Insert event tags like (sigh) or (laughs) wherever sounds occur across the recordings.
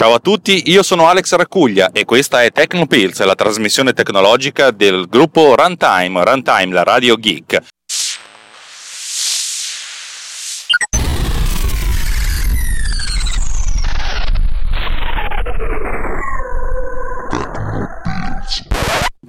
Ciao a tutti, io sono Alex Raccuglia e questa è Tecnopills, la trasmissione tecnologica del gruppo Runtime, Runtime, la radio geek.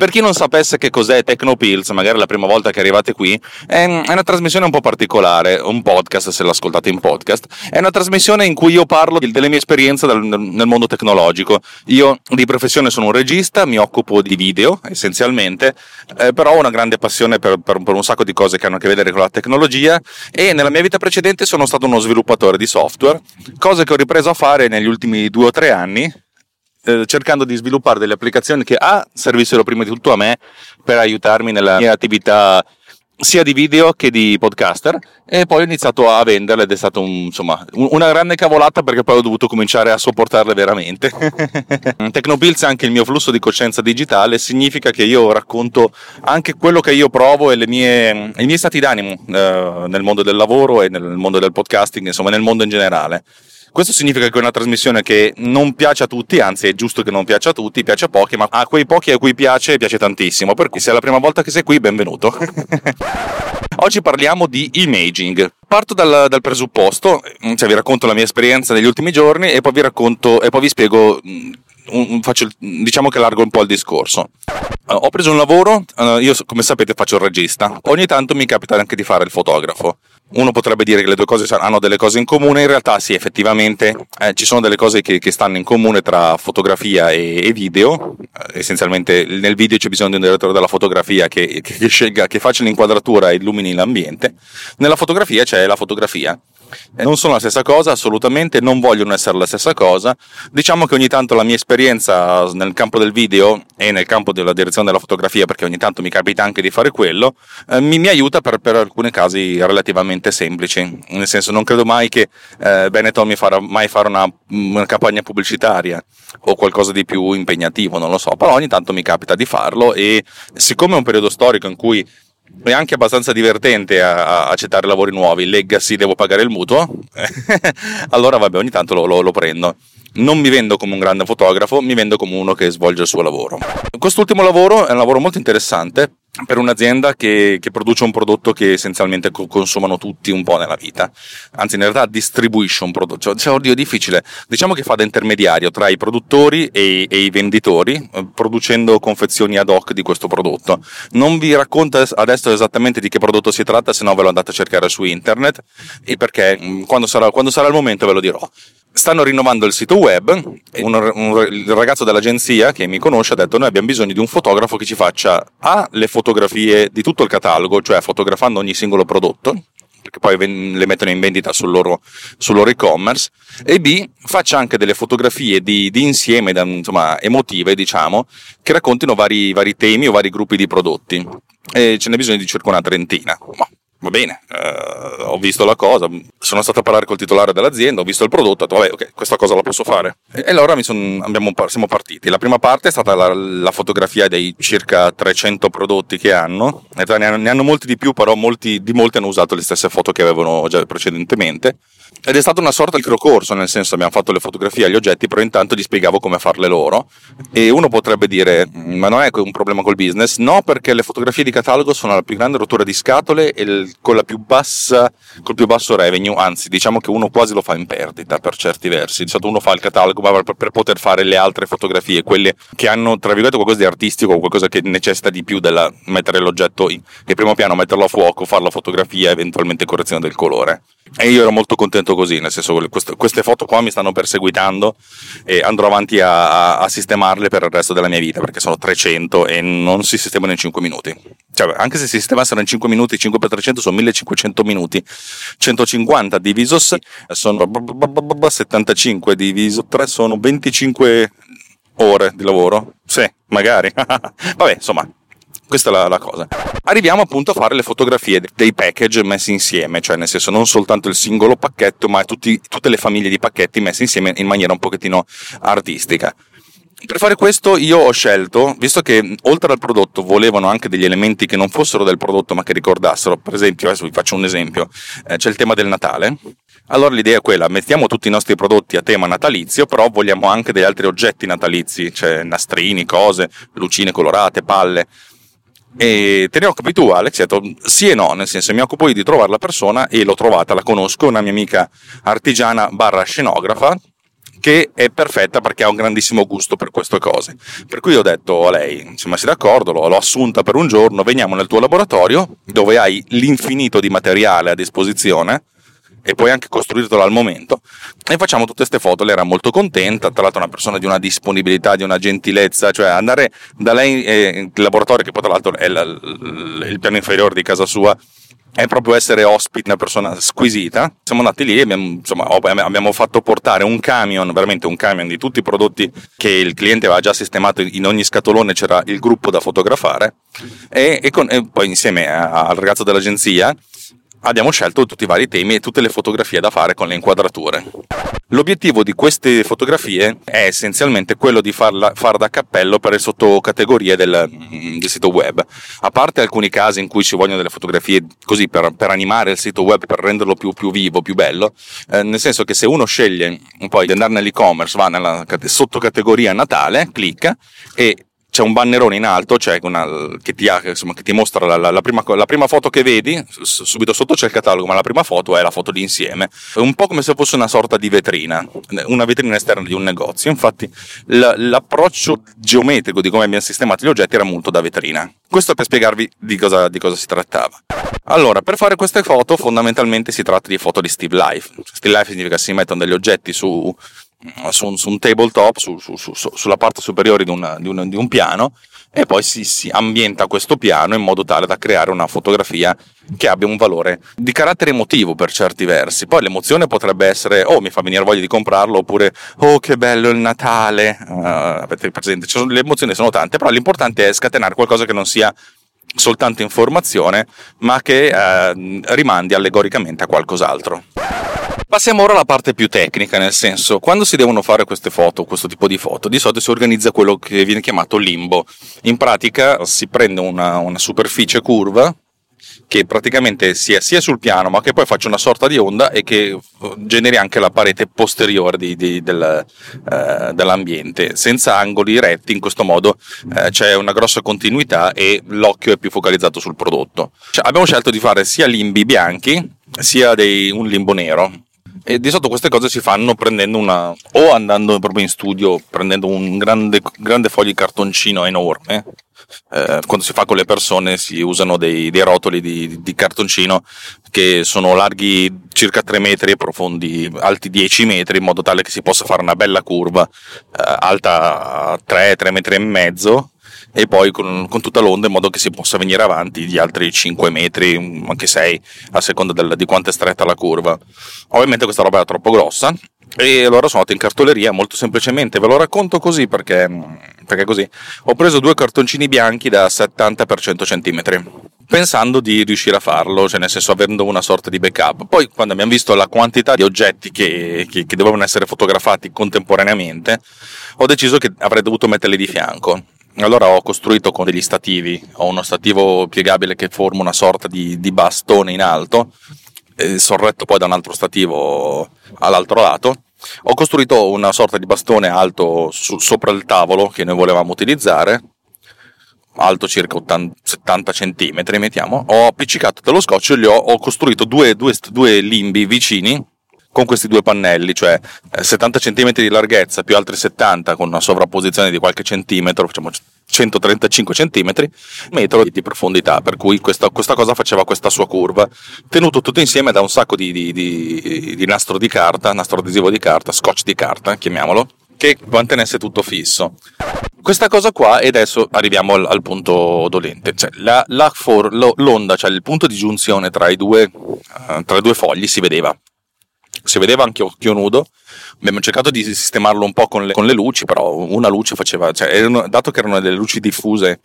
Per chi non sapesse che cos'è Tecnopills, magari la prima volta che arrivate qui, è una trasmissione un po' particolare, un podcast se l'ascoltate in podcast, è una trasmissione in cui io parlo delle mie esperienze nel mondo tecnologico. Io di professione sono un regista, mi occupo di video essenzialmente, eh, però ho una grande passione per, per, per un sacco di cose che hanno a che vedere con la tecnologia e nella mia vita precedente sono stato uno sviluppatore di software, cosa che ho ripreso a fare negli ultimi due o tre anni eh, cercando di sviluppare delle applicazioni che A servissero prima di tutto a me per aiutarmi nella mia attività sia di video che di podcaster e poi ho iniziato a venderle ed è stata un, insomma, una grande cavolata perché poi ho dovuto cominciare a sopportarle veramente. (laughs) Tecnopills è anche il mio flusso di coscienza digitale, significa che io racconto anche quello che io provo e mie, i miei stati d'animo eh, nel mondo del lavoro e nel mondo del podcasting, insomma nel mondo in generale. Questo significa che è una trasmissione che non piace a tutti, anzi è giusto che non piaccia a tutti, piace a pochi, ma a quei pochi a cui piace, piace tantissimo. Per cui se è la prima volta che sei qui, benvenuto. (laughs) Oggi parliamo di imaging. Parto dal, dal, presupposto, cioè vi racconto la mia esperienza negli ultimi giorni e poi vi racconto e poi vi spiego faccio, diciamo che largo un po' il discorso. Uh, ho preso un lavoro, uh, io come sapete faccio il regista, ogni tanto mi capita anche di fare il fotografo. Uno potrebbe dire che le due cose hanno delle cose in comune, in realtà sì, effettivamente eh, ci sono delle cose che, che, stanno in comune tra fotografia e, e video. Eh, essenzialmente nel video c'è bisogno di un direttore della fotografia che, che, che, scelga, che faccia l'inquadratura e illumini l'ambiente. Nella fotografia c'è la fotografia. Non sono la stessa cosa, assolutamente, non vogliono essere la stessa cosa. Diciamo che ogni tanto la mia esperienza nel campo del video e nel campo della direzione della fotografia, perché ogni tanto mi capita anche di fare quello, eh, mi, mi, aiuta per, per, alcuni casi relativamente semplici. Nel senso, non credo mai che eh, Benetton mi farà mai fare una, una campagna pubblicitaria o qualcosa di più impegnativo, non lo so, però ogni tanto mi capita di farlo e siccome è un periodo storico in cui è anche abbastanza divertente a, a accettare lavori nuovi. Legacy, devo pagare il mutuo. (laughs) allora, vabbè, ogni tanto lo, lo, lo prendo non mi vendo come un grande fotografo, mi vendo come uno che svolge il suo lavoro. Quest'ultimo lavoro è un lavoro molto interessante per un'azienda che, che produce un prodotto che essenzialmente consumano tutti un po' nella vita. Anzi, in realtà distribuisce un prodotto. Cioè, cioè oddio, è difficile. Diciamo che fa da intermediario tra i produttori e, e, i venditori, eh, producendo confezioni ad hoc di questo prodotto. Non vi racconto adesso esattamente di che prodotto si tratta, se no ve lo andate a cercare su internet, e perché mm, quando sarà, quando sarà il momento ve lo dirò stanno rinnovando il sito web. Un, un, il ragazzo dell'agenzia che mi conosce ha detto: Noi abbiamo bisogno di un fotografo che ci faccia A le fotografie di tutto il catalogo, cioè fotografando ogni singolo prodotto, perché poi le mettono in vendita sul loro, sul loro e-commerce, e B faccia anche delle fotografie di, di insieme, da, insomma, emotive, diciamo, che raccontino vari, vari, temi o vari gruppi di prodotti. E ce n'è bisogno di circa una trentina. Ma va bene, eh, ho visto la cosa, sono stato a parlare col titolare dell'azienda, ho visto il prodotto, ho detto vabbè ok, questa cosa la posso fare. E, allora son, abbiamo, siamo partiti. La prima parte è stata la, la, fotografia dei circa 300 prodotti che hanno, ne hanno, ne hanno molti di più, però molti, di molti hanno usato le stesse foto che avevano già precedentemente. Ed è stato una sorta di crocorso, nel senso abbiamo fatto le fotografie agli oggetti, però intanto gli spiegavo come farle loro. E uno potrebbe dire, ma non è un problema col business? No, perché le fotografie di catalogo sono la più grande rottura di scatole e il, con più bassa, col più basso revenue, anzi diciamo che uno quasi lo fa in perdita per certi versi. Di solito uno fa il catalogo per, per poter fare le altre fotografie, quelle che hanno tra virgolette qualcosa di artistico, qualcosa che necessita di più della mettere l'oggetto in, in primo piano, metterlo a fuoco, fare la fotografia, eventualmente correzione del colore. E io ero molto contento così, nel senso che queste foto qua mi stanno perseguitando e andrò avanti a, a, sistemarle per il resto della mia vita perché sono 300 e non si sistemano in 5 minuti. Cioè, anche se si sistemassero in 5 minuti, 5 per 300 sono 1500 minuti. 150 diviso 6 sono 75 diviso 3 sono 25 ore di lavoro. Sì, magari. (laughs) Vabbè, insomma, questa è la, la, cosa. Arriviamo appunto a fare le fotografie dei package messi insieme, cioè nel senso non soltanto il singolo pacchetto, ma tutti, tutte le famiglie di pacchetti messi insieme in maniera un pochettino artistica. Per fare questo io ho scelto, visto che oltre al prodotto volevano anche degli elementi che non fossero del prodotto ma che ricordassero, per esempio, adesso vi faccio un esempio, eh, c'è il tema del Natale, allora l'idea è quella, mettiamo tutti i nostri prodotti a tema natalizio, però vogliamo anche degli altri oggetti natalizi, cioè nastrini, cose, lucine colorate, palle, e te ne occupi tu, Alex? Ho detto sì e no, nel senso mi occupo io di trovare la persona e l'ho trovata, la conosco, una mia amica artigiana barra scenografa che è perfetta perché ha un grandissimo gusto per queste cose. Per cui ho detto a lei, insomma, sei d'accordo, l'ho, l'ho assunta per un giorno, veniamo nel tuo laboratorio dove hai l'infinito di materiale a disposizione e puoi anche costruirtelo al momento e facciamo tutte queste foto lei era molto contenta tra l'altro una persona di una disponibilità di una gentilezza cioè andare da lei eh, il laboratorio che poi tra l'altro è la, il piano inferiore di casa sua è proprio essere ospite, una persona squisita. Siamo andati lì e abbiamo, insomma, abbiamo, fatto portare un camion, veramente un camion di tutti i prodotti che il cliente aveva già sistemato. In ogni scatolone c'era il gruppo da fotografare e, e, con, e poi insieme al ragazzo dell'agenzia abbiamo scelto tutti i vari temi e tutte le fotografie da fare con le inquadrature. L'obiettivo di queste fotografie è essenzialmente quello di farla, far da cappello per le sottocategorie del, mm, del, sito web. A parte alcuni casi in cui ci vogliono delle fotografie così per, per animare il sito web, per renderlo più, più vivo, più bello, eh, nel senso che se uno sceglie poi di andare nell'e-commerce, va nella sottocategoria Natale, clicca e c'è un bannerone in alto cioè una, che, ti ha, insomma, che, ti, mostra la, la, la, prima, la, prima, foto che vedi, subito sotto c'è il catalogo, ma la prima foto è la foto di insieme. È un po' come se fosse una sorta di vetrina, una vetrina esterna di un negozio. Infatti l'approccio geometrico di come abbiamo sistemato gli oggetti era molto da vetrina. Questo per spiegarvi di cosa, di cosa si trattava. Allora, per fare queste foto fondamentalmente si tratta di foto di Steve Life. Steve Life significa che si mettono degli oggetti su, su un, su un tabletop, su, su, sulla parte superiore di un, di un, di un piano, e poi si, si, ambienta questo piano in modo tale da creare una fotografia che abbia un valore di carattere emotivo per certi versi. Poi l'emozione potrebbe essere, oh, mi fa venire voglia di comprarlo, oppure, oh, che bello il Natale. Uh, avete presente? Sono, le emozioni sono tante, però l'importante è scatenare qualcosa che non sia soltanto informazione, ma che uh, rimandi allegoricamente a qualcos'altro. Passiamo ora alla parte più tecnica, nel senso, quando si devono fare queste foto, questo tipo di foto, di solito si organizza quello che viene chiamato limbo. In pratica si prende una, una superficie curva che praticamente sia, sia, sul piano, ma che poi faccia una sorta di onda e che uh, generi anche la parete posteriore di, di, del, uh, dell'ambiente, senza angoli retti. In questo modo uh, c'è una grossa continuità e l'occhio è più focalizzato sul prodotto. Cioè, abbiamo scelto di fare sia limbi bianchi sia dei, un limbo nero e di solito queste cose si fanno prendendo una o andando proprio in studio prendendo un grande, grande foglio di cartoncino enorme eh, quando si fa con le persone si usano dei, dei rotoli di, di, cartoncino che sono larghi circa 3 metri e profondi alti 10 metri in modo tale che si possa fare una bella curva eh, alta 3 3 metri e mezzo e poi con, con, tutta l'onda in modo che si possa venire avanti di altri 5 metri, anche 6, a seconda del, di quanto è stretta la curva. Ovviamente questa roba era troppo grossa e allora sono andato in cartoleria molto semplicemente, ve lo racconto così perché, perché così. Ho preso due cartoncini bianchi da 70 x 100 cm pensando di riuscire a farlo, cioè nel senso avendo una sorta di backup. Poi quando abbiamo visto la quantità di oggetti che, che, che dovevano essere fotografati contemporaneamente, ho deciso che avrei dovuto metterli di fianco allora ho costruito con degli stativi, ho uno stativo piegabile che forma una sorta di, di bastone in alto, sorretto poi da un altro stativo all'altro lato. Ho costruito una sorta di bastone alto su, sopra il tavolo che noi volevamo utilizzare, alto circa 80, 70 cm, mettiamo. Ho appiccicato dello scotch e ho, ho costruito due, due, due limbi vicini con questi due pannelli, cioè 70 eh, cm di larghezza più altri 70 con una sovrapposizione di qualche centimetro, facciamo 135 cm, metro di profondità, per cui questa, questa, cosa faceva questa sua curva, tenuto tutto insieme da un sacco di, di, di, di nastro di carta, nastro adesivo di carta, scotch di carta, chiamiamolo, che mantenesse tutto fisso. Questa cosa qua, e adesso arriviamo al, al punto dolente, cioè la, la for, lo, l'onda, cioè il punto di giunzione tra i due, uh, tra i due fogli si vedeva, si vedeva anche occhio nudo, abbiamo cercato di sistemarlo un po' con le, con le luci, però una luce faceva, cioè, erano, dato che erano delle luci diffuse,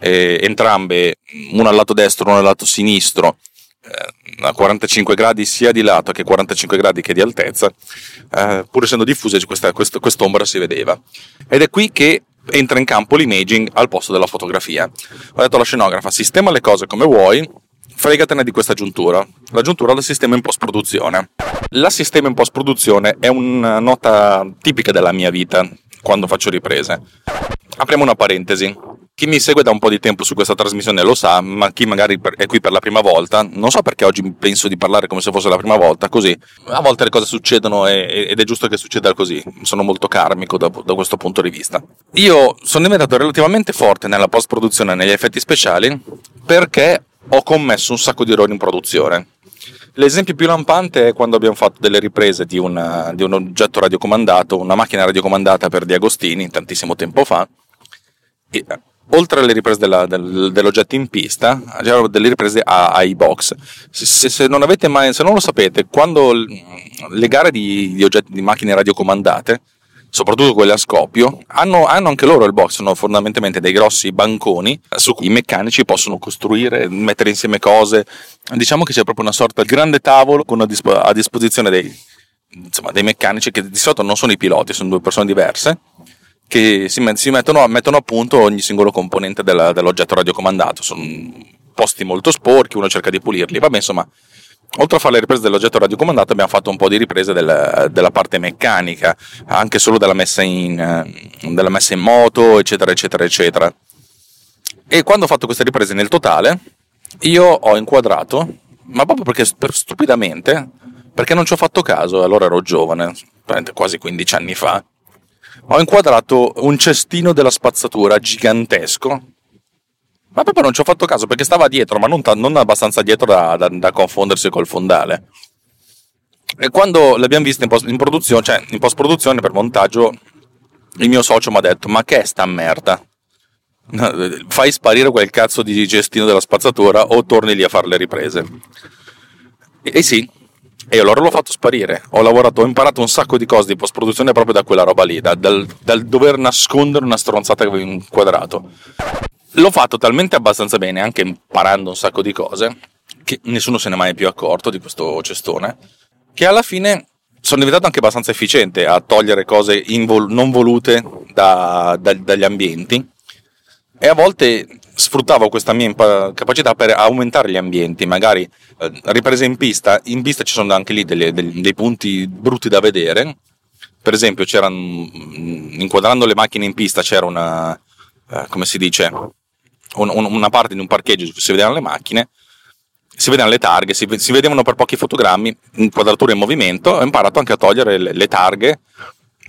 eh, entrambe, una al lato destro, una al lato sinistro, eh, a 45 gradi sia di lato che 45 gradi che di altezza, eh, pur essendo diffuse questa, questa, quest'ombra si vedeva. Ed è qui che entra in campo l'imaging al posto della fotografia. Ho detto alla scenografa, sistema le cose come vuoi, fregatene di questa giuntura. La giuntura la sistema in post produzione. La sistema in post produzione è una nota tipica della mia vita quando faccio riprese. Apriamo una parentesi. Chi mi segue da un po' di tempo su questa trasmissione lo sa, ma chi magari è qui per la prima volta, non so perché oggi penso di parlare come se fosse la prima volta, così. A volte le cose succedono ed è giusto che succeda così, sono molto karmico da, da questo punto di vista. Io sono diventato relativamente forte nella post-produzione negli effetti speciali perché ho commesso un sacco di errori in produzione. L'esempio più lampante è quando abbiamo fatto delle riprese di, una, di un oggetto radiocomandato, una macchina radiocomandata per Di Agostini, tantissimo tempo fa, e, oltre alle riprese della, del, dell'oggetto in pista, c'erano delle riprese ai box. Se, se, non avete mai, se non lo sapete, quando le gare di, di, oggetti, di macchine radiocomandate, soprattutto quelle a scoppio, hanno, hanno, anche loro il box, sono fondamentalmente dei grossi banconi su cui i meccanici possono costruire, mettere insieme cose. Diciamo che c'è proprio una sorta di grande tavolo a, disp- a disposizione dei, insomma, dei meccanici che di solito non sono i piloti, sono due persone diverse che si, si mettono, mettono, a punto ogni singolo componente della, dell'oggetto radiocomandato. Sono posti molto sporchi, uno cerca di pulirli. Vabbè, insomma, oltre a fare le riprese dell'oggetto radiocomandato, abbiamo fatto un po' di riprese del, della parte meccanica, anche solo della messa, in, della messa in moto, eccetera, eccetera, eccetera. E quando ho fatto queste riprese nel totale, io ho inquadrato, ma proprio perché stupidamente, perché non ci ho fatto caso, allora ero giovane, quasi 15 anni fa ho inquadrato un cestino della spazzatura gigantesco. Ma proprio non ci ho fatto caso perché stava dietro, ma non, ta- non abbastanza dietro da, da, da, confondersi col fondale. E quando l'abbiamo vista in, post- in produzione, cioè in post produzione per montaggio, il mio socio mi ha detto: Ma che è sta merda? (laughs) Fai sparire quel cazzo di cestino della spazzatura o torni lì a fare le riprese. E sì, e allora l'ho fatto sparire. Ho lavorato, ho imparato un sacco di cose di post produzione proprio da quella roba lì, da, dal, dal, dover nascondere una stronzata che avevo inquadrato. L'ho fatto talmente abbastanza bene, anche imparando un sacco di cose, che nessuno se ne è mai più accorto di questo cestone, che alla fine sono diventato anche abbastanza efficiente a togliere cose invol- non volute da, da, dagli ambienti. E a volte sfruttavo questa mia capacità per aumentare gli ambienti, magari eh, riprese in pista, in pista ci sono anche lì delle, dei, dei punti brutti da vedere, per esempio c'erano, mm, inquadrando le macchine in pista c'era una, eh, come si dice, una parte di un parcheggio si vedevano le macchine, si vedevano le targhe, si, vedevano per pochi fotogrammi, inquadratura in movimento, ho imparato anche a togliere le targhe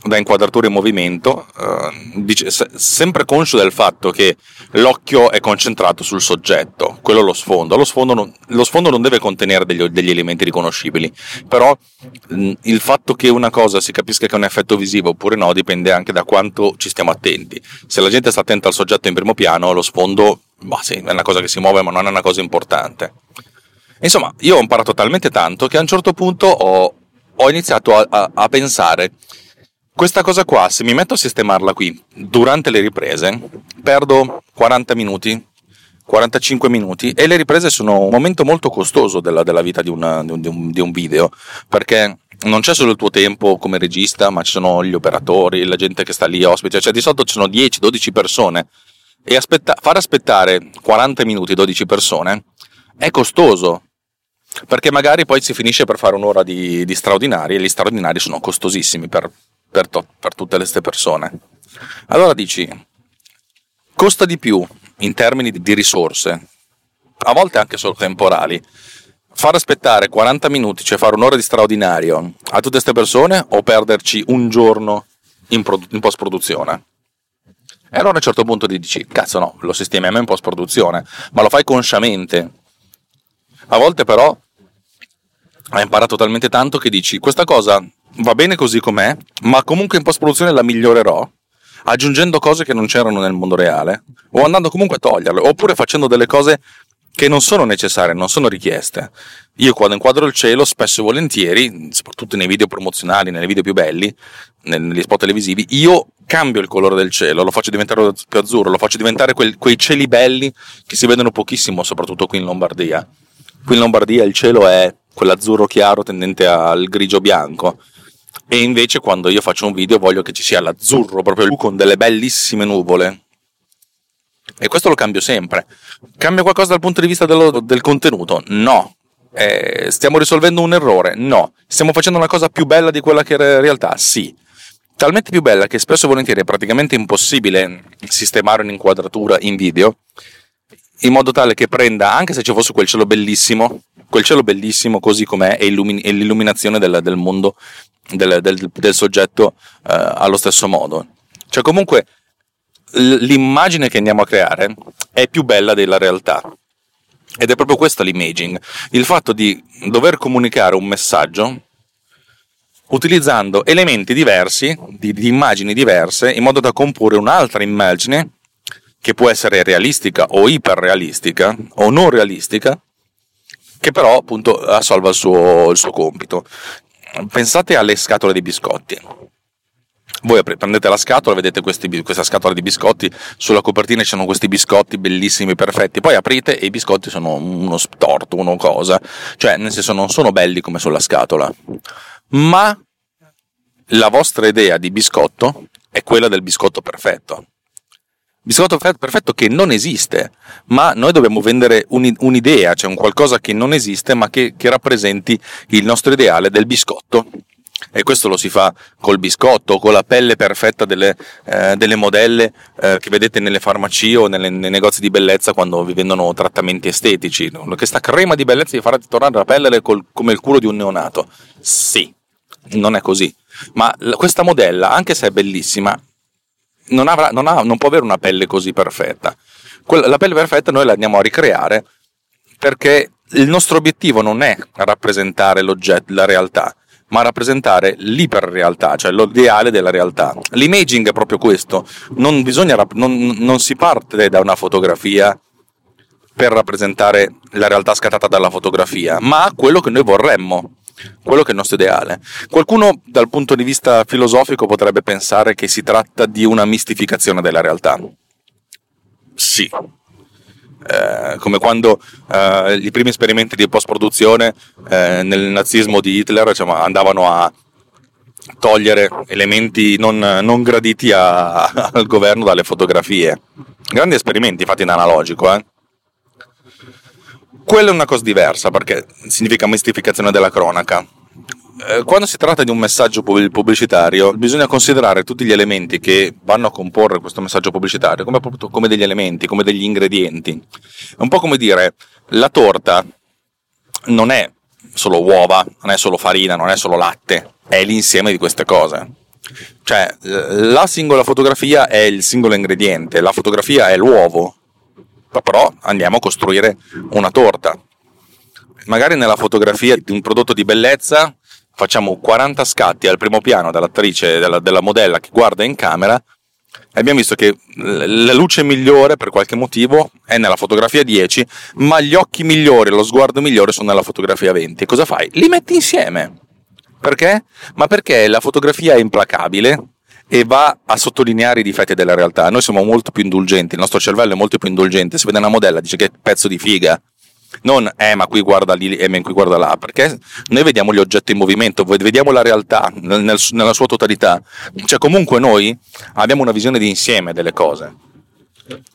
da inquadratura in movimento, eh, dice, se, sempre conscio del fatto che l'occhio è concentrato sul soggetto, quello lo sfondo. Lo sfondo non, lo sfondo non deve contenere degli, degli, elementi riconoscibili, però mh, il fatto che una cosa si capisca che è un effetto visivo oppure no dipende anche da quanto ci stiamo attenti. Se la gente sta attenta al soggetto in primo piano, lo sfondo, bah, sì, è una cosa che si muove, ma non è una cosa importante. Insomma, io ho imparato talmente tanto che a un certo punto ho, ho iniziato a, a, a pensare questa cosa qua, se mi metto a sistemarla qui durante le riprese, perdo 40 minuti, 45 minuti e le riprese sono un momento molto costoso della, della vita di, una, di, un, di un video, perché non c'è solo il tuo tempo come regista, ma ci sono gli operatori, la gente che sta lì ospite, cioè di solito ci sono 10-12 persone e aspetta, far aspettare 40 minuti 12 persone è costoso perché magari poi si finisce per fare un'ora di, di straordinari e gli straordinari sono costosissimi per, per, to- per tutte queste persone. Allora dici, costa di più in termini di risorse, a volte anche solo temporali, far aspettare 40 minuti, cioè fare un'ora di straordinario a tutte queste persone o perderci un giorno in, pro- in post produzione? E allora a un certo punto ti dici, cazzo no, lo sistemiamo in post-produzione, ma lo fai consciamente. A volte però hai imparato talmente tanto che dici, questa cosa va bene così com'è, ma comunque in post-produzione la migliorerò, aggiungendo cose che non c'erano nel mondo reale, o andando comunque a toglierle, oppure facendo delle cose che non sono necessarie, non sono richieste. Io quando inquadro il cielo, spesso e volentieri, soprattutto nei video promozionali, nei video più belli, negli spot televisivi, io cambio il colore del cielo, lo faccio diventare più azzurro, lo faccio diventare quel, quei cieli belli che si vedono pochissimo, soprattutto qui in Lombardia. Qui in Lombardia il cielo è quell'azzurro chiaro tendente al grigio bianco. E invece quando io faccio un video voglio che ci sia l'azzurro, proprio con delle bellissime nuvole. E questo lo cambio sempre. Cambia qualcosa dal punto di vista dello, del contenuto? No. Eh, stiamo risolvendo un errore? No. Stiamo facendo una cosa più bella di quella che era in realtà? Sì. Talmente più bella che spesso e volentieri è praticamente impossibile sistemare un'inquadratura in video in modo tale che prenda, anche se ci fosse quel cielo bellissimo, quel cielo bellissimo così com'è e, illumi- e l'illuminazione del, del mondo, del, del, del soggetto eh, allo stesso modo. Cioè comunque l'immagine che andiamo a creare è più bella della realtà. Ed è proprio questo l'imaging, il fatto di dover comunicare un messaggio utilizzando elementi diversi, di, di immagini diverse, in modo da comporre un'altra immagine che può essere realistica o iperrealistica o non realistica, che però appunto assolva il suo, il suo compito. Pensate alle scatole dei biscotti voi prendete la scatola, vedete questi, questa scatola di biscotti, sulla copertina ci sono questi biscotti bellissimi, perfetti, poi aprite e i biscotti sono uno storto, una cosa, cioè nel senso non sono belli come sulla scatola, ma la vostra idea di biscotto è quella del biscotto perfetto. Biscotto perfetto che non esiste, ma noi dobbiamo vendere un'idea, cioè un qualcosa che non esiste, ma che, che rappresenti il nostro ideale del biscotto e questo lo si fa col biscotto, con la pelle perfetta delle, eh, delle modelle eh, che vedete nelle farmacie o nelle, nei negozi di bellezza quando vi vendono trattamenti estetici. Questa crema di bellezza vi farà tornare la pelle col, come il culo di un neonato. Sì, non è così. Ma questa modella, anche se è bellissima, non, avrà, non, ha, non può avere una pelle così perfetta. la pelle perfetta noi la andiamo a ricreare perché il nostro obiettivo non è rappresentare l'oggetto, la realtà, ma rappresentare l'iperrealtà, cioè l'ideale della realtà. L'imaging è proprio questo, non, bisogna, non, non si parte da una fotografia per rappresentare la realtà scattata dalla fotografia, ma quello che noi vorremmo, quello che è il nostro ideale. Qualcuno dal punto di vista filosofico potrebbe pensare che si tratta di una mistificazione della realtà. Sì, eh, come quando eh, i primi esperimenti di post-produzione eh, nel nazismo di Hitler diciamo, andavano a togliere elementi non, non graditi a, (laughs) al governo dalle fotografie. Grandi esperimenti fatti in analogico, eh. Quella è una cosa diversa perché significa mistificazione della cronaca. Eh, quando si tratta di un messaggio pubblicitario, bisogna considerare tutti gli elementi che vanno a comporre questo messaggio pubblicitario come, come degli elementi, come degli ingredienti. È un po' come dire la torta non è solo uova, non è solo farina, non è solo latte, è l'insieme di queste cose. Cioè, la singola fotografia è il singolo ingrediente, la fotografia è l'uovo, però andiamo a costruire una torta. Magari nella fotografia di un prodotto di bellezza facciamo 40 scatti al primo piano dell'attrice, della, della modella che guarda in camera e abbiamo visto che la luce migliore per qualche motivo è nella fotografia 10, ma gli occhi migliori, lo sguardo migliore sono nella fotografia 20. Cosa fai? Li metti insieme. Perché? Ma perché la fotografia è implacabile e va a sottolineare i difetti della realtà. Noi siamo molto più indulgenti, il nostro cervello è molto più indulgente. Se vede una modella dice che pezzo di figa, non eh ma qui guarda lì eh, qui guarda là, perché noi vediamo gli oggetti in movimento, vediamo la realtà nel, nella sua totalità, cioè comunque noi abbiamo una visione di insieme delle cose.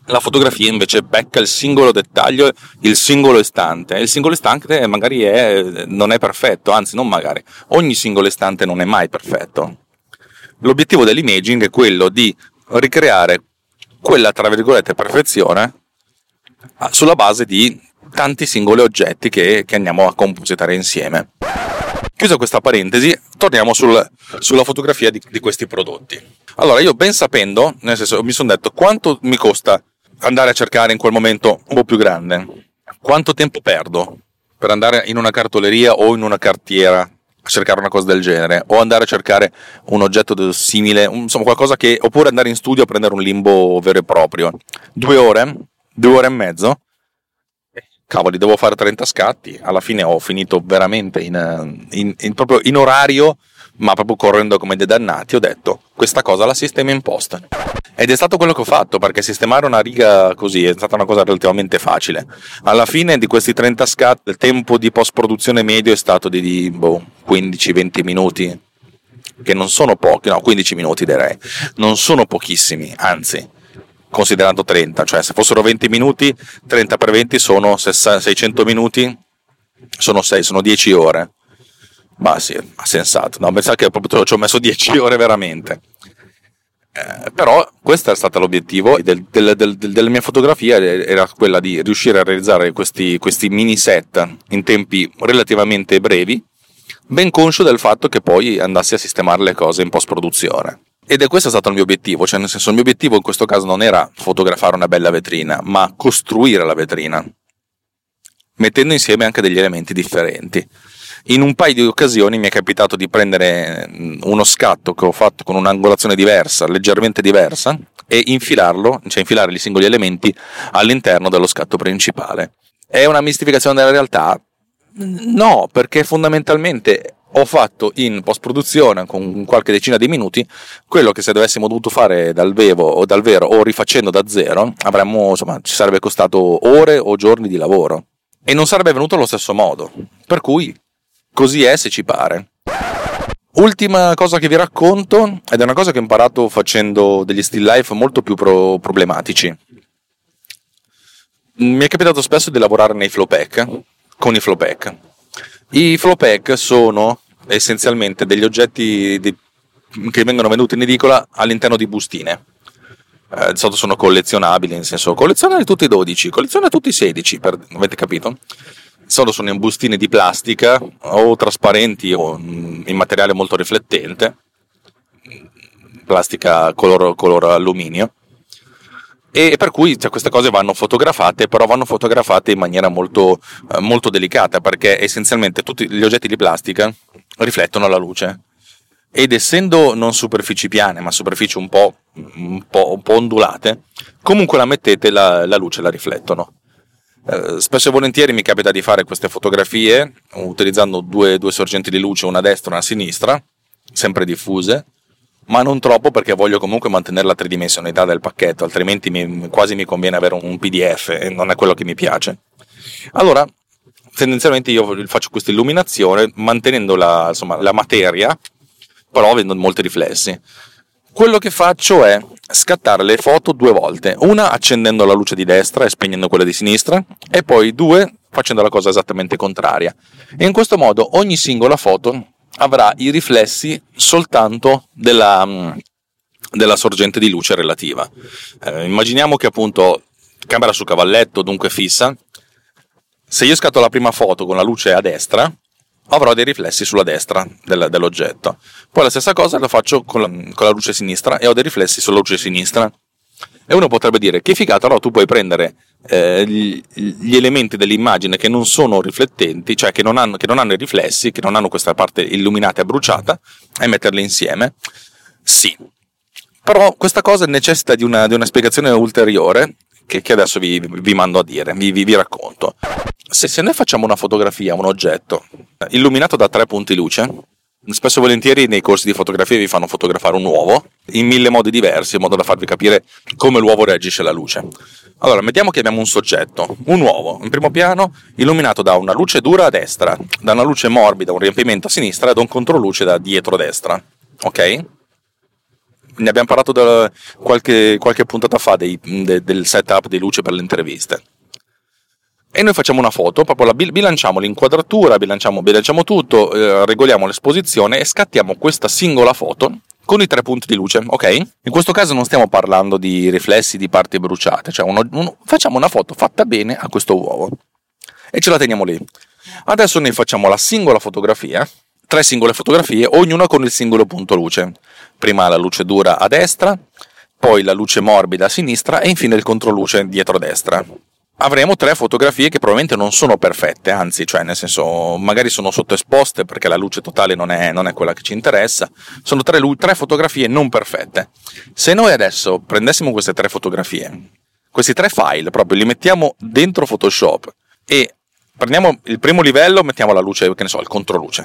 La fotografia invece becca il singolo dettaglio, il singolo istante. Il singolo istante magari è, non è perfetto, anzi non magari, ogni singolo istante non è mai perfetto. L'obiettivo dell'imaging è quello di ricreare quella, tra virgolette, perfezione sulla base di tanti singoli oggetti che, che andiamo a compositare insieme. Chiusa questa parentesi, torniamo sul, sulla fotografia di, di, questi prodotti. Allora, io ben sapendo, nel senso, mi sono detto quanto mi costa andare a cercare in quel momento un po' più grande, quanto tempo perdo per andare in una cartoleria o in una cartiera cercare una cosa del genere, o andare a cercare un oggetto simile, insomma qualcosa che, oppure andare in studio a prendere un limbo vero e proprio. Due ore, due ore e mezzo, cavoli, devo fare 30 scatti. Alla fine ho finito veramente in, in, in, proprio in orario, ma proprio correndo come dei dannati. Ho detto, questa cosa la sistema in posta. Ed è stato quello che ho fatto, perché sistemare una riga così è stata una cosa relativamente facile. Alla fine di questi 30 scatti, il tempo di post-produzione medio è stato di, boh, 15-20 minuti, che non sono pochi, no, 15 minuti direi, non sono pochissimi, anzi considerando 30, cioè se fossero 20 minuti, 30 per 20 sono 600 minuti, sono 6, sono 10 ore. Ma sì, ha sensato. No, pensate che proprio ci ho messo 10 ore veramente. Eh, però questo è stato l'obiettivo del, del, del, della mia fotografia, era quella di riuscire a realizzare questi, questi mini set in tempi relativamente brevi, ben conscio del fatto che poi andassi a sistemare le cose in post produzione. Ed è questo stato il mio obiettivo, cioè nel senso il mio obiettivo in questo caso non era fotografare una bella vetrina, ma costruire la vetrina, mettendo insieme anche degli elementi differenti. In un paio di occasioni mi è capitato di prendere mm, uno scatto che ho fatto con un'angolazione diversa, leggermente diversa, e infilarlo, cioè infilare i singoli elementi all'interno dello scatto principale. È una mistificazione della realtà? No, perché fondamentalmente ho fatto in post produzione con qualche decina di minuti quello che se dovessimo dovuto fare dal vivo o dal vero o rifacendo da zero avremmo insomma ci sarebbe costato ore o giorni di lavoro e non sarebbe venuto allo stesso modo per cui così è se ci pare Ultima cosa che vi racconto, ed è una cosa che ho imparato facendo degli still life molto più pro- problematici. Mi è capitato spesso di lavorare nei flow pack, con i flow pack. I flow pack sono essenzialmente degli oggetti di, che vengono venduti in edicola all'interno di bustine. Eh, di solito sono collezionabili, nel senso colleziona tutti i 12, colleziona tutti i 16, per, avete capito? Solo sono in bustine di plastica o trasparenti o in materiale molto riflettente, plastica color, color alluminio. E per cui cioè, queste cose vanno fotografate, però vanno fotografate in maniera molto, eh, molto delicata perché essenzialmente tutti gli oggetti di plastica riflettono la luce. Ed essendo non superfici piane ma superfici un po', un po', un po ondulate, comunque la mettete la, la luce la riflettono. Eh, spesso e volentieri mi capita di fare queste fotografie utilizzando due, due sorgenti di luce, una a destra e una a sinistra, sempre diffuse, ma non troppo perché voglio comunque mantenere la tridimensionalità del pacchetto, altrimenti mi, quasi mi conviene avere un PDF e non è quello che mi piace. Allora, tendenzialmente io faccio questa illuminazione mantenendo la, insomma, la materia, però avendo molti riflessi. Quello che faccio è scattare le foto due volte, una accendendo la luce di destra e spegnendo quella di sinistra, e poi due facendo la cosa esattamente contraria. E in questo modo ogni singola foto avrà i riflessi soltanto della, mm, della sorgente di luce relativa. Eh, immaginiamo che appunto camera su cavalletto, dunque fissa, se io scatto la prima foto con la luce a destra, avrò dei riflessi sulla destra del, dell'oggetto. Poi la stessa cosa la faccio con la, con la luce sinistra e ho dei riflessi sulla luce sinistra. E uno potrebbe dire che figata, allora tu puoi prendere eh, gli, gli, elementi dell'immagine che non sono riflettenti, cioè che non, hanno, che non hanno i riflessi, che non hanno questa parte illuminata e bruciata, e metterli insieme. Sì, però questa cosa necessita di una, di una spiegazione ulteriore che, che adesso vi, vi, mando a dire, vi, vi, vi racconto. Se, se noi facciamo una fotografia, un oggetto, illuminato da tre punti luce, Spesso e volentieri nei corsi di fotografia vi fanno fotografare un uovo in mille modi diversi, in modo da farvi capire come l'uovo reagisce alla luce. Allora, mettiamo che abbiamo un soggetto, un uovo, in primo piano, illuminato da una luce dura a destra, da una luce morbida, un riempimento a sinistra e da un controluce da dietro a destra. Ok? Ne abbiamo parlato da qualche, qualche puntata fa dei, de, del setup di luce per le interviste e noi facciamo una foto, proprio la bilanciamo l'inquadratura, bilanciamo, bilanciamo tutto, eh, regoliamo l'esposizione e scattiamo questa singola foto con i tre punti di luce, ok? In questo caso non stiamo parlando di riflessi di parti bruciate, cioè uno, uno, facciamo una foto fatta bene a questo uovo e ce la teniamo lì. Adesso noi facciamo la singola fotografia tre singole fotografie, ognuna con il singolo punto luce. Prima la luce dura a destra, poi la luce morbida a sinistra e infine il controluce dietro a destra. Avremo tre fotografie che probabilmente non sono perfette, anzi, cioè nel senso, magari sono sottoesposte perché la luce totale non è, non è quella che ci interessa. Sono tre, tre fotografie non perfette. Se noi adesso prendessimo queste tre fotografie, questi tre file proprio li mettiamo dentro Photoshop e prendiamo il primo livello, mettiamo la luce, che ne so, il controluce,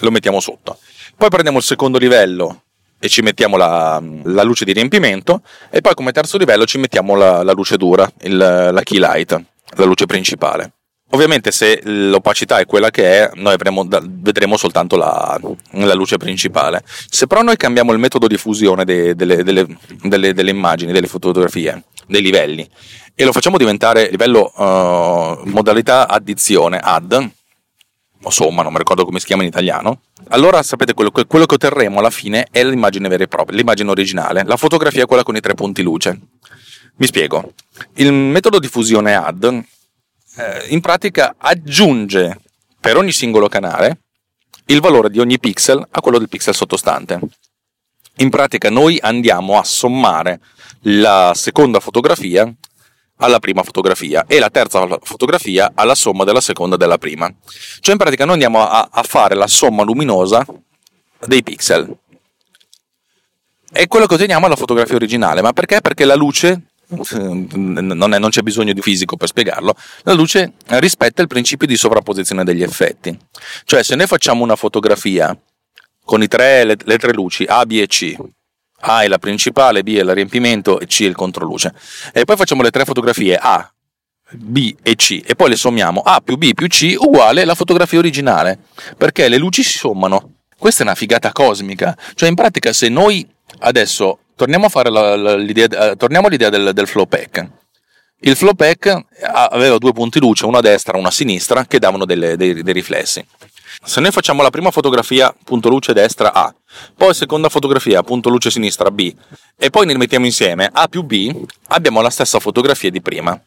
lo mettiamo sotto. Poi prendiamo il secondo livello e ci mettiamo la, la, luce di riempimento e poi come terzo livello ci mettiamo la, la luce dura, il, la key light, la luce principale. Ovviamente se l'opacità è quella che è, noi avremo, vedremo soltanto la, la, luce principale. Se però noi cambiamo il metodo di fusione de, delle, delle, delle, delle, immagini, delle fotografie, dei livelli, e lo facciamo diventare livello uh, modalità addizione, add, o somma, non mi ricordo come si chiama in italiano, allora sapete quello, quello che otterremo alla fine è l'immagine vera e propria, l'immagine originale. La fotografia è quella con i tre punti luce. Mi spiego. Il metodo di fusione add eh, in pratica aggiunge per ogni singolo canale il valore di ogni pixel a quello del pixel sottostante. In pratica noi andiamo a sommare la seconda fotografia alla prima fotografia e la terza fotografia alla somma della seconda della prima. Cioè in pratica noi andiamo a, a fare la somma luminosa dei pixel. È quello che otteniamo alla fotografia originale, ma perché? Perché la luce, non, è, non c'è bisogno di fisico per spiegarlo, la luce rispetta il principio di sovrapposizione degli effetti. Cioè se noi facciamo una fotografia con tre, le, le tre luci A, B e C, a è la principale, B è il riempimento e C è il controluce. E poi facciamo le tre fotografie A, B e C e poi le sommiamo A più B più C uguale la fotografia originale, perché le luci si sommano. Questa è una figata cosmica. Cioè in pratica se noi adesso torniamo la, la, eh, torniamo all'idea del, del flow pack. Il flow pack aveva due punti luce, uno a destra e uno a sinistra, che davano delle, dei, dei riflessi. Se noi facciamo la prima fotografia punto luce destra A, poi seconda fotografia punto luce sinistra B e poi ne mettiamo insieme A più B, abbiamo la stessa fotografia di prima.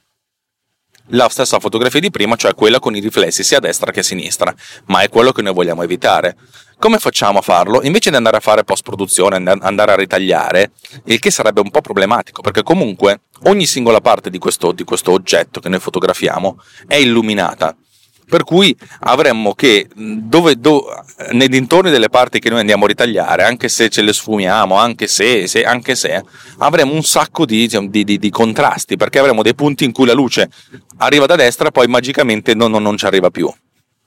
La stessa fotografia di prima, cioè quella con i riflessi sia a destra che a sinistra, ma è quello che noi vogliamo evitare. Come facciamo a farlo? Invece di andare a fare post produzione, andare a ritagliare, il che sarebbe un po' problematico, perché comunque ogni singola parte di questo, di questo oggetto che noi fotografiamo è illuminata per cui avremmo che dove, dove, nei dintorni delle parti che noi andiamo a ritagliare, anche se ce le sfumiamo, anche se, se, anche se avremo un sacco di, di, di, di, contrasti, perché avremo dei punti in cui la luce arriva da destra poi magicamente non, non, non ci arriva più.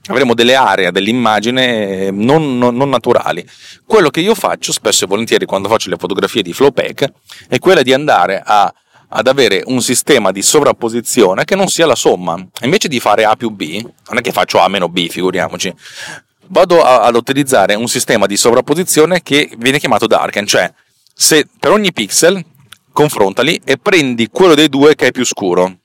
Avremo delle aree dell'immagine non, non, non, naturali. Quello che io faccio spesso e volentieri quando faccio le fotografie di Flowpack è quella di andare a ad avere un sistema di sovrapposizione che non sia la somma. Invece di fare A più B, non è che faccio A meno B, figuriamoci, vado a, ad utilizzare un sistema di sovrapposizione che viene chiamato darken, cioè se per ogni pixel confrontali e prendi quello dei due che è più scuro.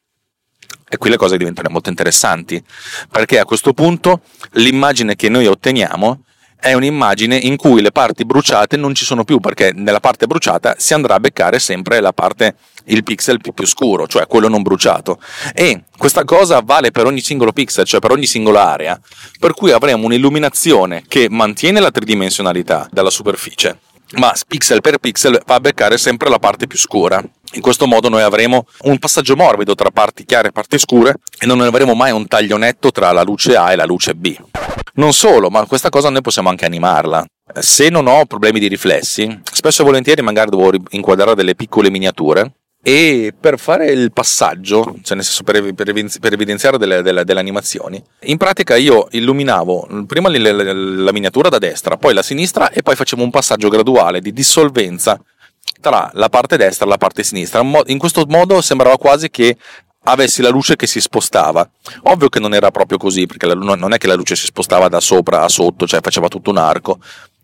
E qui le cose diventano molto interessanti, perché a questo punto l'immagine che noi otteniamo è un'immagine in cui le parti bruciate non ci sono più, perché nella parte bruciata si andrà a beccare sempre la parte, il pixel più, più scuro, cioè quello non bruciato. E questa cosa vale per ogni singolo pixel, cioè per ogni singola area, per cui avremo un'illuminazione che mantiene la tridimensionalità della superficie, ma pixel per pixel va a beccare sempre la parte più scura. In questo modo noi avremo un passaggio morbido tra parti chiare e parti scure e non avremo mai un taglio netto tra la luce A e la luce B. Non solo, ma questa cosa noi possiamo anche animarla. Se non ho problemi di riflessi, spesso e volentieri magari devo inquadrare delle piccole miniature e per fare il passaggio, cioè nel senso per, per, per evidenziare delle, delle, delle, animazioni, in pratica io illuminavo prima la, miniatura da destra, poi la sinistra e poi facevo un passaggio graduale di dissolvenza tra la parte destra e la parte sinistra. In questo modo sembrava quasi che avessi la luce che si spostava. Ovvio che non era proprio così, perché non è che la luce si spostava da sopra a sotto, cioè faceva tutto un arco.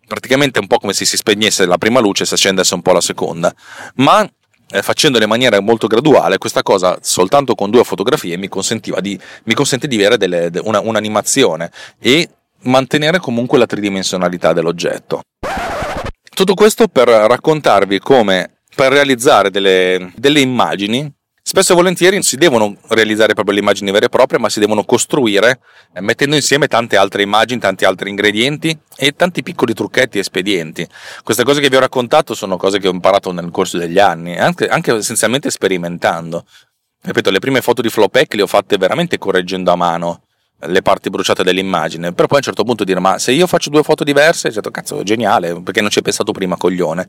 Praticamente è un po' come se si spegnesse la prima luce e si accendesse un po' la seconda. Ma eh, facendolo in maniera molto graduale, questa cosa soltanto con due fotografie mi, di, mi consente di avere delle, una, un'animazione e mantenere comunque la tridimensionalità dell'oggetto. Tutto questo per raccontarvi come per realizzare delle, delle immagini spesso e volentieri non si devono realizzare proprio le immagini vere e proprie, ma si devono costruire eh, mettendo insieme tante altre immagini, tanti altri ingredienti e tanti piccoli trucchetti e espedienti. Queste cose che vi ho raccontato sono cose che ho imparato nel corso degli anni, anche, anche essenzialmente sperimentando. Ripeto, le prime foto di Flowpack le ho fatte veramente correggendo a mano le parti bruciate dell'immagine, però poi a un certo punto dire ma se io faccio due foto diverse, detto cazzo geniale, perché non ci hai pensato prima coglione.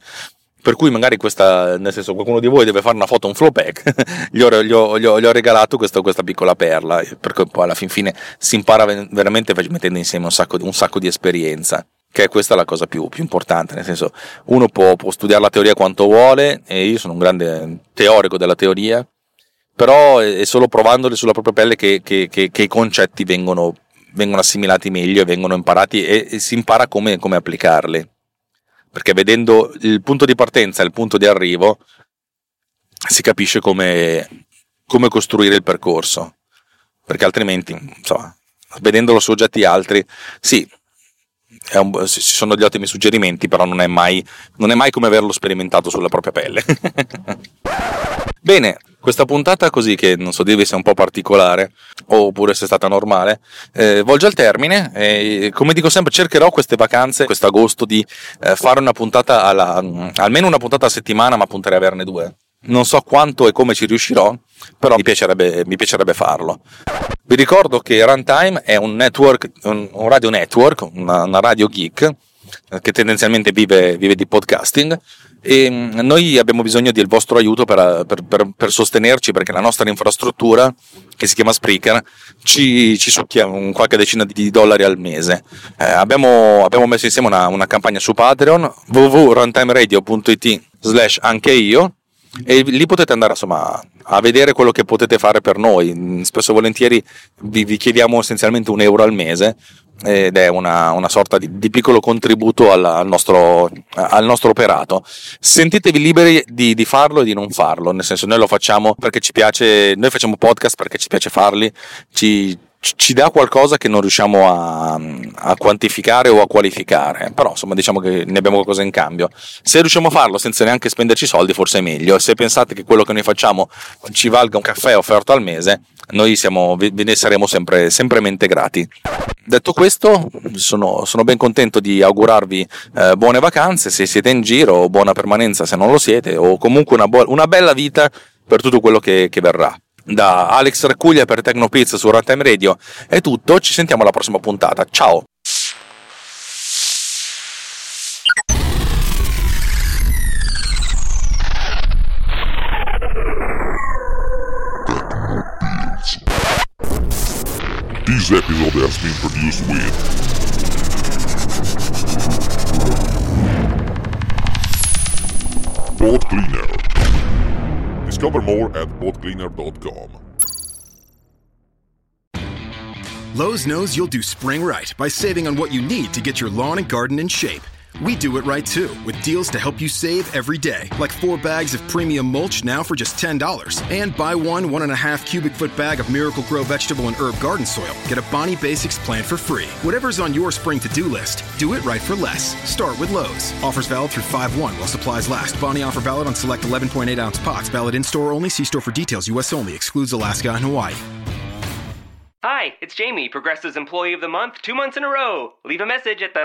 Per cui magari questa, nel senso qualcuno di voi deve fare una foto, un flow pack, (laughs) gli, ho, gli, ho, gli, ho, gli ho regalato questo, questa piccola perla, perché poi alla fin fine si impara veramente mettendo insieme un sacco, un sacco di esperienza che è questa la cosa più, più, importante, nel senso uno può, può, studiare la teoria quanto vuole e io sono un grande teorico della teoria, però è solo provandoli sulla propria pelle che, che, che, che i concetti vengono, vengono, assimilati meglio e vengono imparati e, e si impara come, come, applicarli. Perché vedendo il punto di partenza e il punto di arrivo si capisce come, come costruire il percorso. Perché altrimenti, insomma, vedendolo su oggetti altri, sì, un, ci sono degli ottimi suggerimenti, però non è, mai, non è mai come averlo sperimentato sulla propria pelle. (laughs) Bene, questa puntata così, che non so dirvi se è un po' particolare oppure se è stata normale, eh, volge al termine e come dico sempre cercherò queste vacanze, quest'agosto, di eh, fare una puntata alla, almeno una puntata a settimana, ma punterei a averne due. Non so quanto e come ci riuscirò, però mi piacerebbe, mi piacerebbe farlo. Vi ricordo che Runtime è un network, un, un radio network, una, una radio geek, eh, che tendenzialmente vive, vive di podcasting e mm, noi abbiamo bisogno del vostro aiuto per, per, per, per, sostenerci perché la nostra infrastruttura che si chiama Spreaker ci, ci succhia un qualche decina di dollari al mese. Eh, abbiamo, abbiamo, messo insieme una, una campagna su Patreon www.runtimeradio.it slash anche io e lì potete andare insomma a vedere quello che potete fare per noi. Spesso e volentieri vi, vi chiediamo essenzialmente un euro al mese ed è una, una sorta di, di, piccolo contributo al, al, nostro, al, nostro, operato. Sentitevi liberi di, di, farlo e di non farlo, nel senso noi lo facciamo perché ci piace, noi facciamo podcast perché ci piace farli, ci, ci dà qualcosa che non riusciamo a, a, quantificare o a qualificare, però insomma diciamo che ne abbiamo qualcosa in cambio. Se riusciamo a farlo senza neanche spenderci soldi, forse è meglio. Se pensate che quello che noi facciamo ci valga un caffè offerto al mese, noi siamo, ve ne saremo sempre, sempre mente grati. Detto questo, sono, sono ben contento di augurarvi eh, buone vacanze se siete in giro, buona permanenza se non lo siete, o comunque una, bo- una bella vita per tutto quello che, che verrà da Alex Raccuglia per Tecnopiz su Runtime Radio. È tutto, ci sentiamo alla prossima puntata, ciao! This episode has been produced with Pod Cleaner Discover more at podcleaner.com. Lowe's knows you'll do spring right by saving on what you need to get your lawn and garden in shape. We do it right too, with deals to help you save every day, like four bags of premium mulch now for just $10. And buy one one and a half cubic foot bag of Miracle Grow vegetable and herb garden soil. Get a Bonnie Basics plant for free. Whatever's on your spring to do list, do it right for less. Start with Lowe's. Offers valid through 5 1 while supplies last. Bonnie offer valid on select 11.8 ounce pots. Valid in store only. See store for details. U.S. only. Excludes Alaska and Hawaii. Hi, it's Jamie, Progressive's Employee of the Month, two months in a row. Leave a message at the.